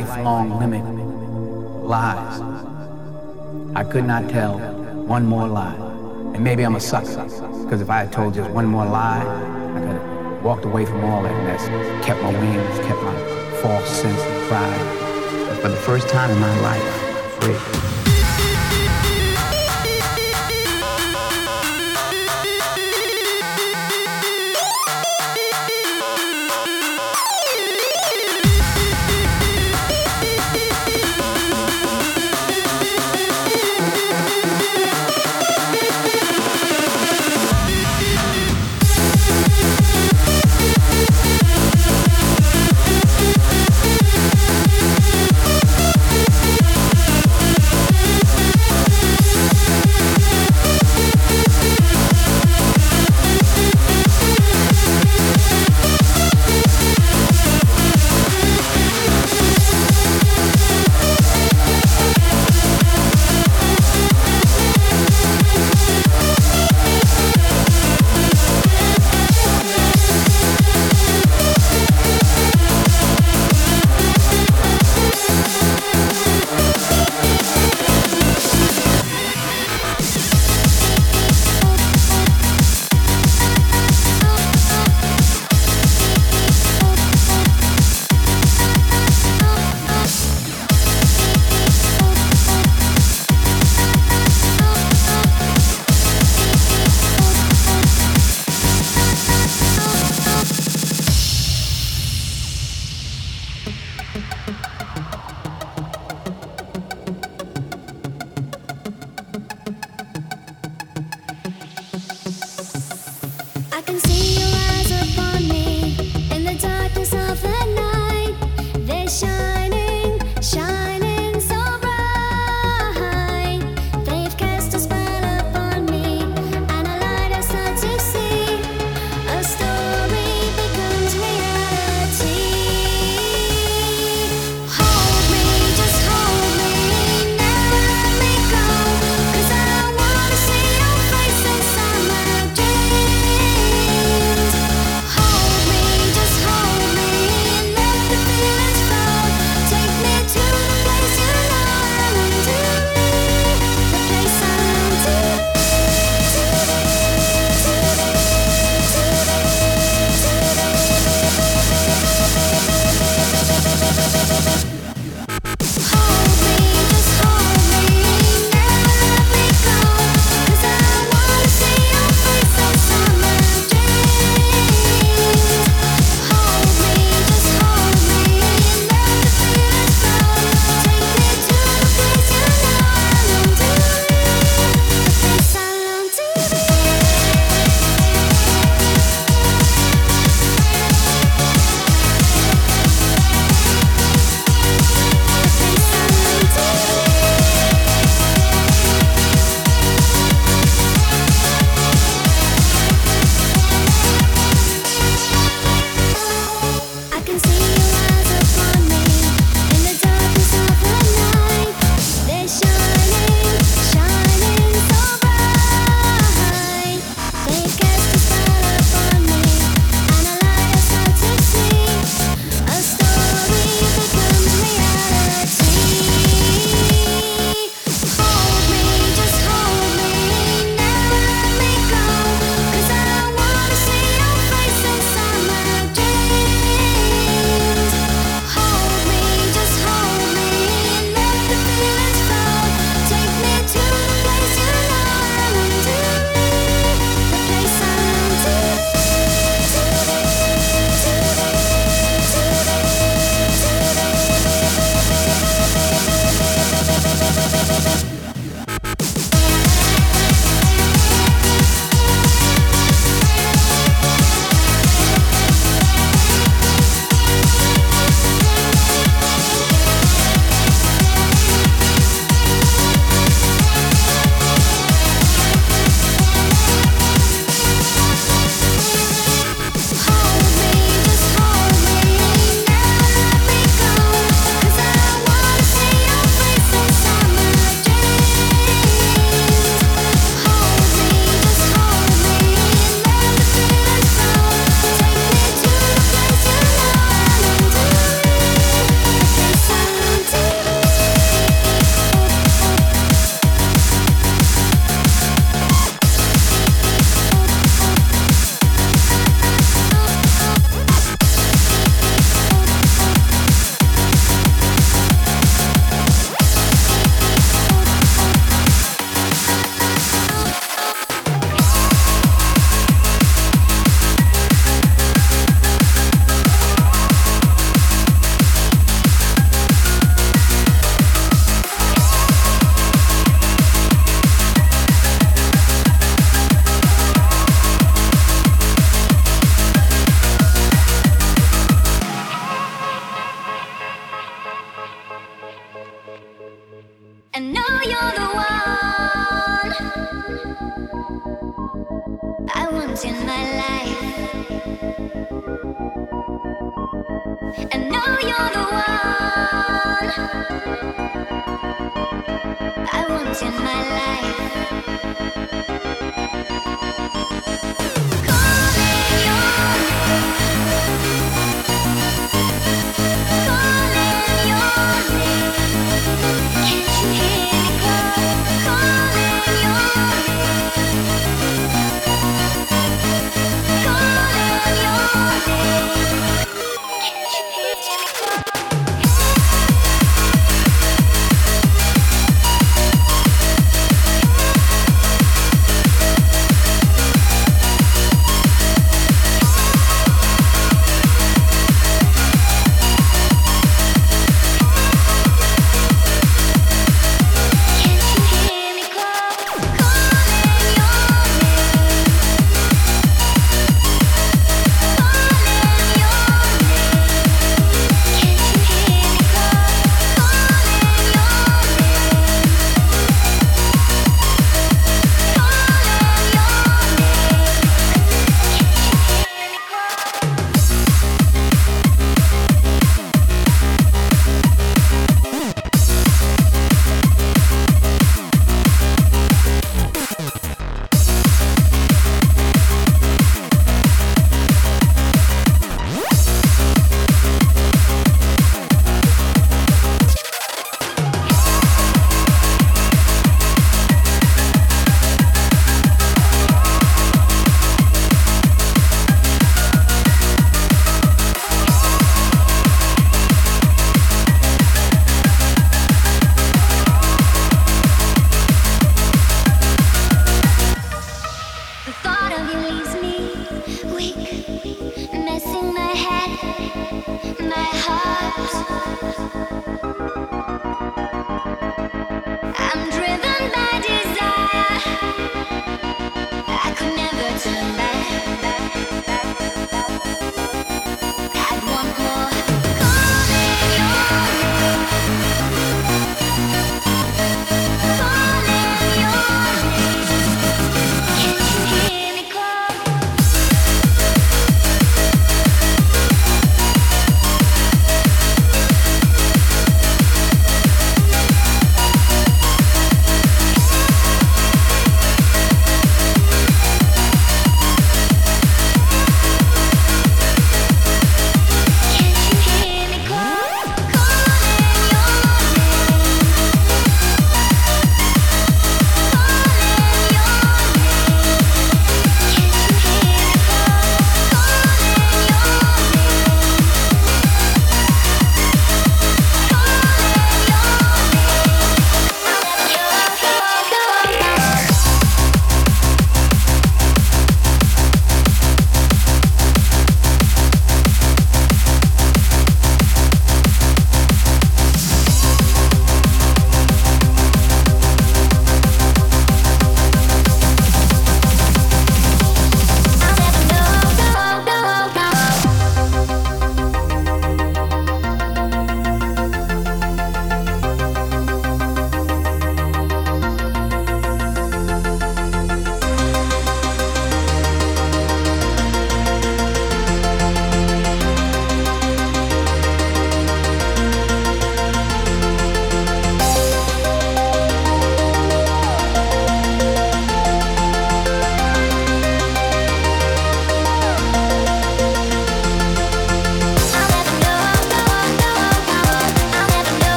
lifelong limit. Lies. I could not tell one more lie. And maybe I'm a sucker, because if I had told just one more lie, I could have walked away from all that mess, kept my wings, kept my false sense of pride. For the first time in my life, I'm free.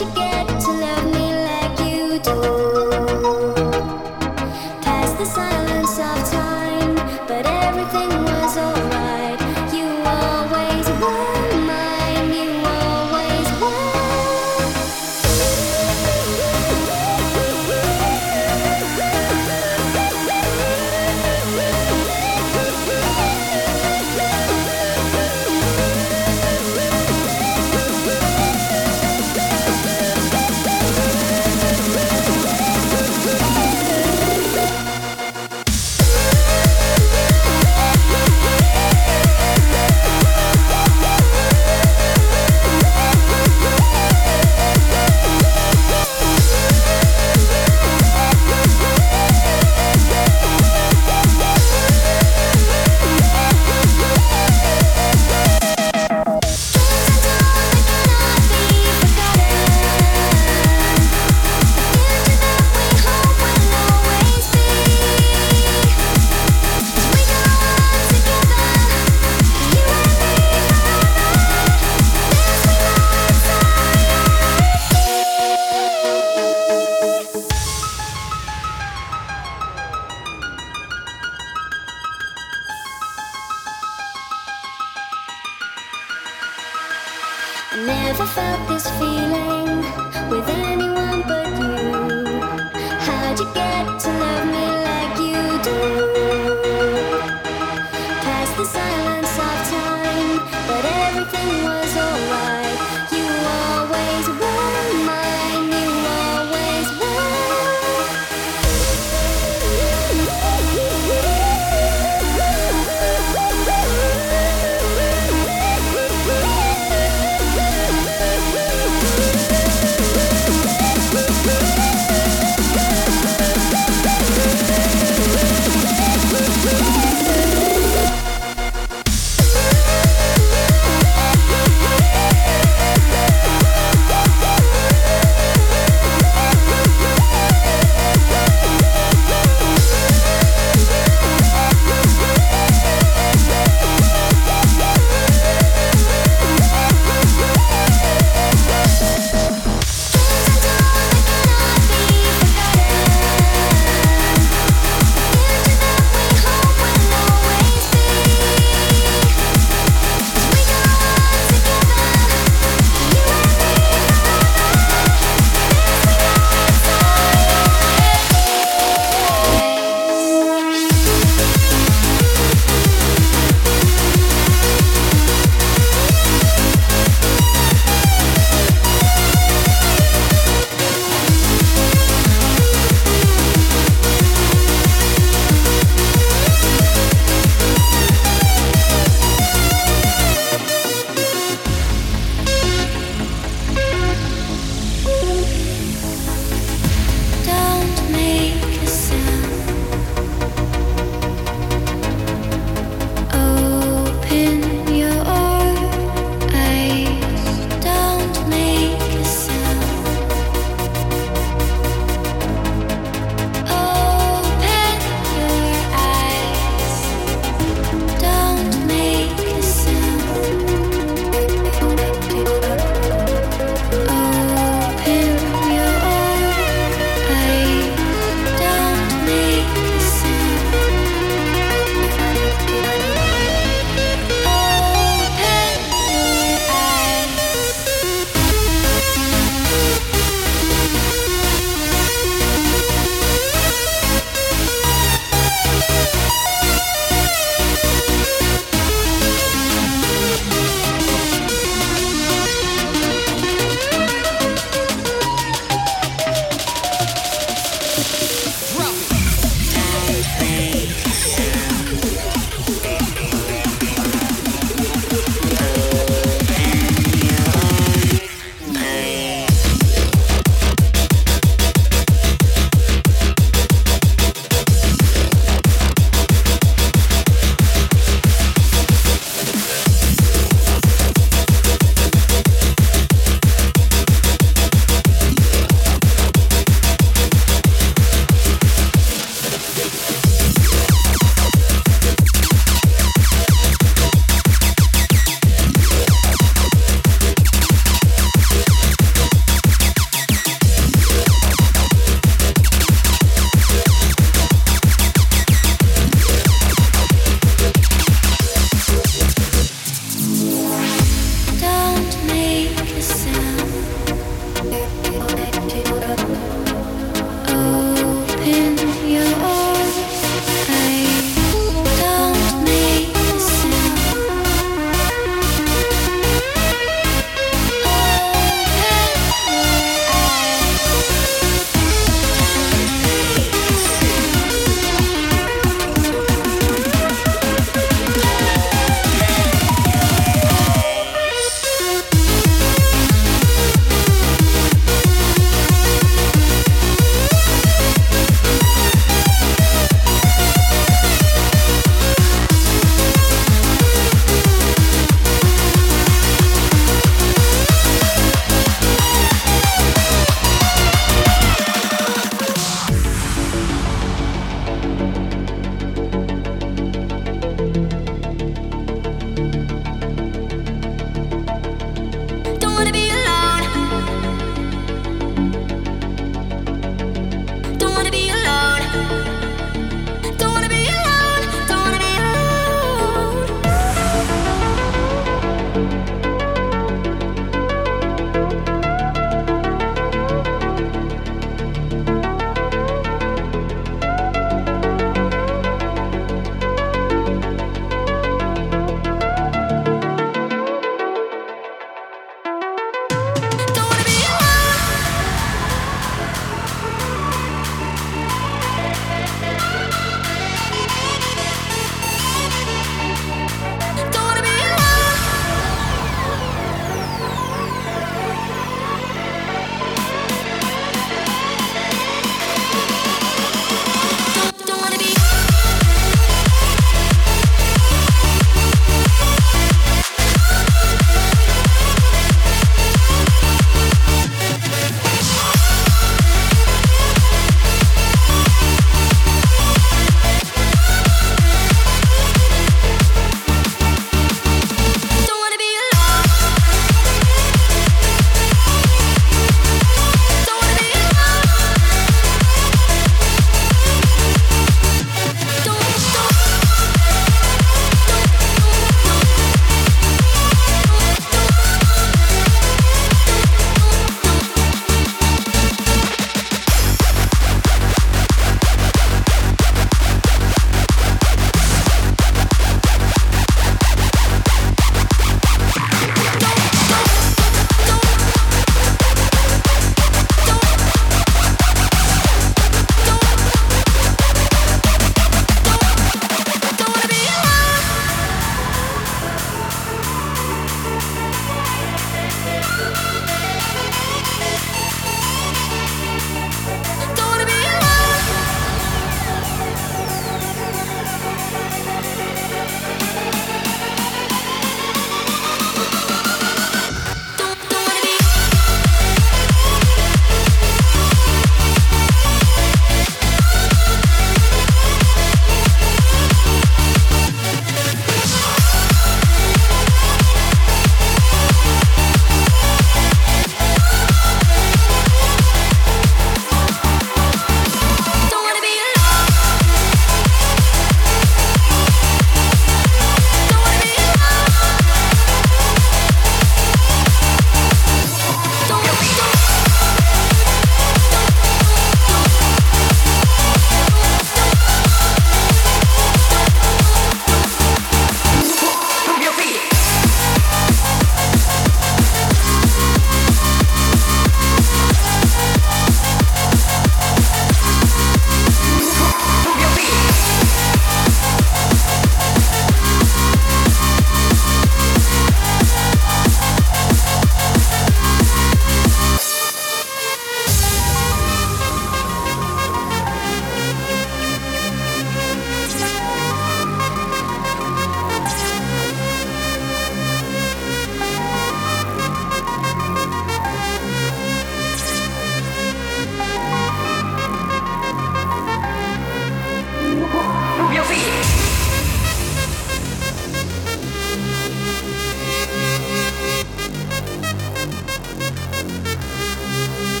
아직게.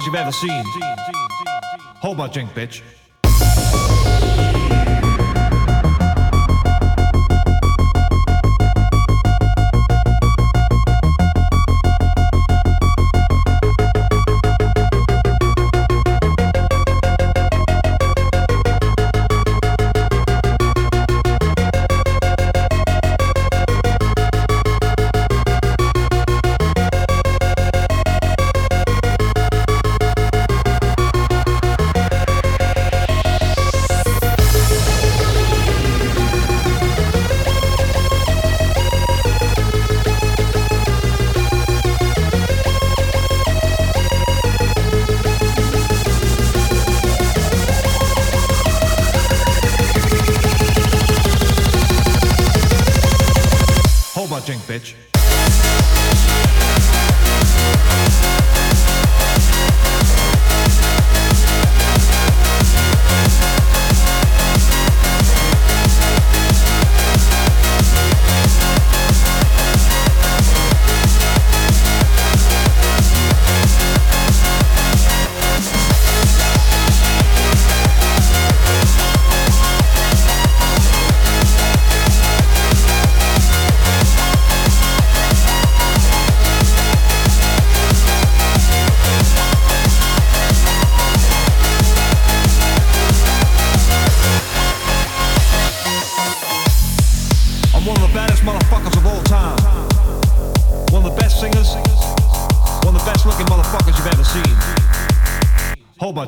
Motherfuckers you've ever seen. Hold my drink, bitch.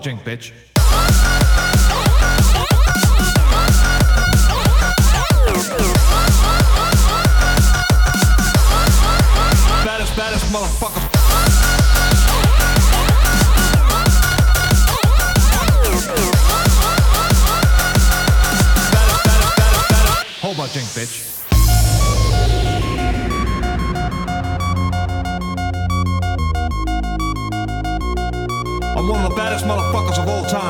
Drink, bitch. Baddest, baddest motherfucker. My drink, bitch. Baddest motherfuckers of all time.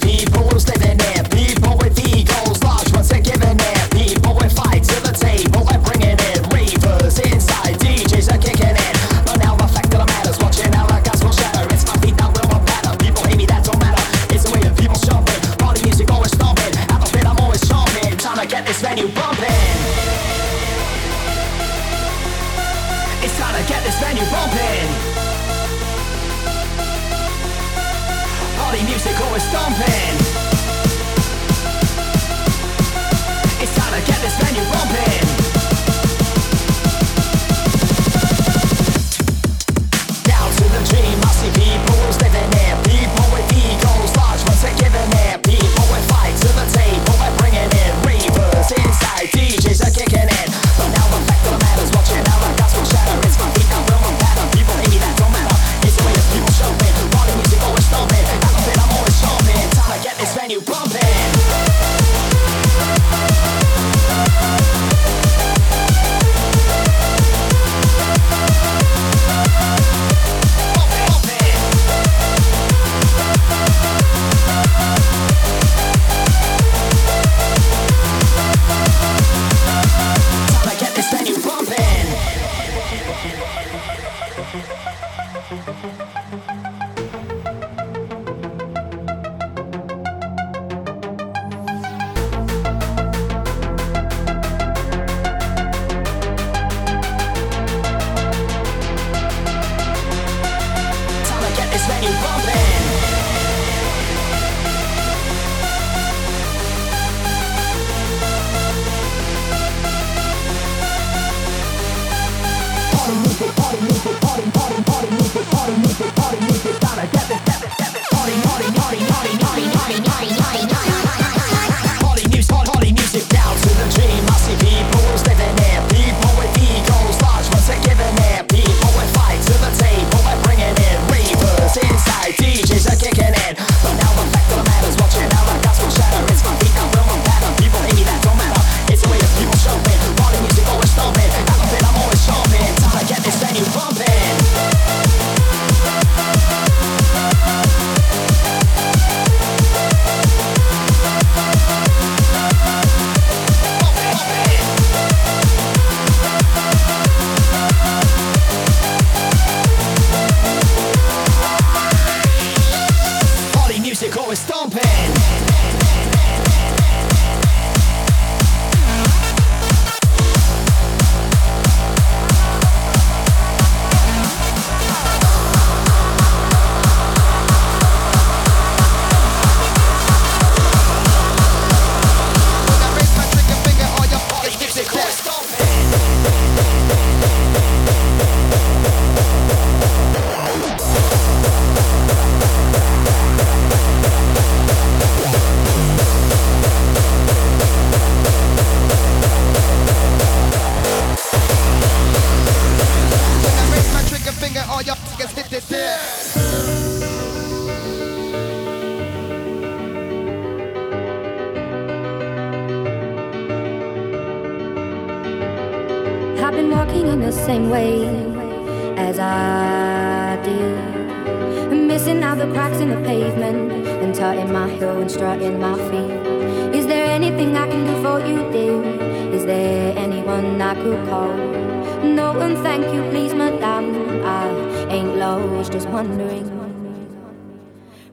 People.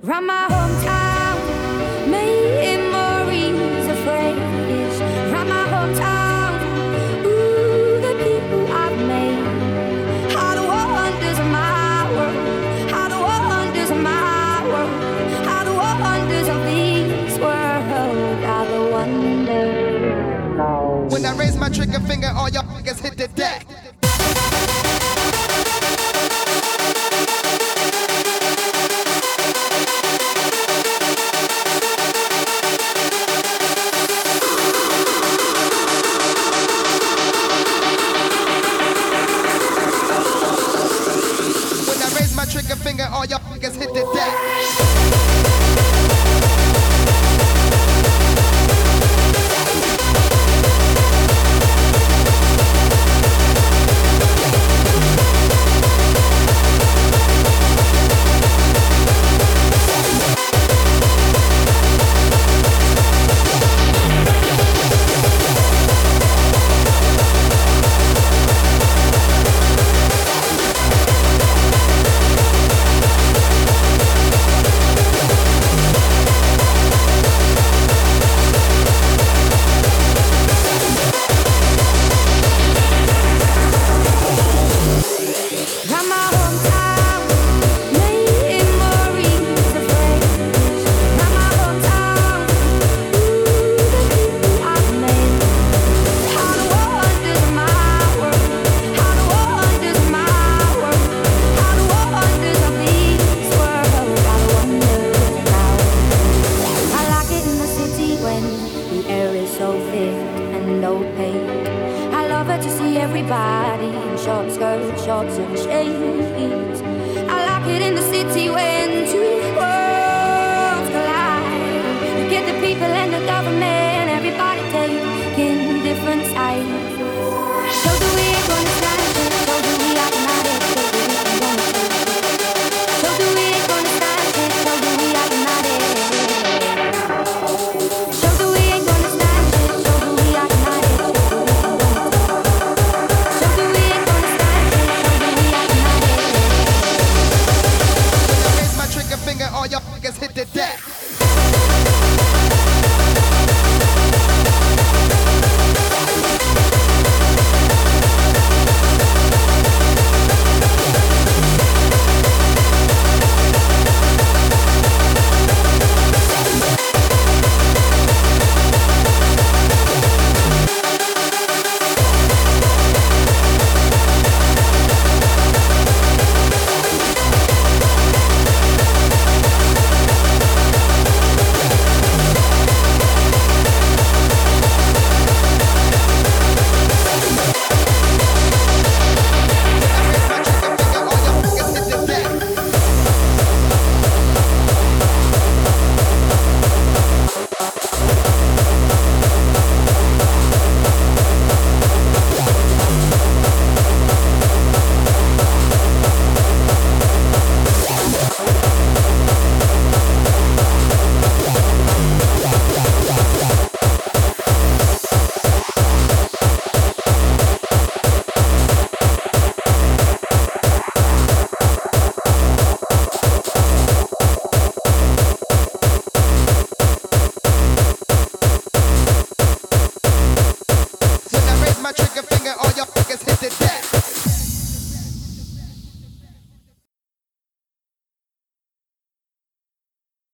Round my hometown, memories of wreckage. Round my hometown, ooh, the people I've made. How the wonders of my world, how the wonders of my world, how the wonders of this world how the wonders. When I raise my trigger finger, all your fingers hit the deck.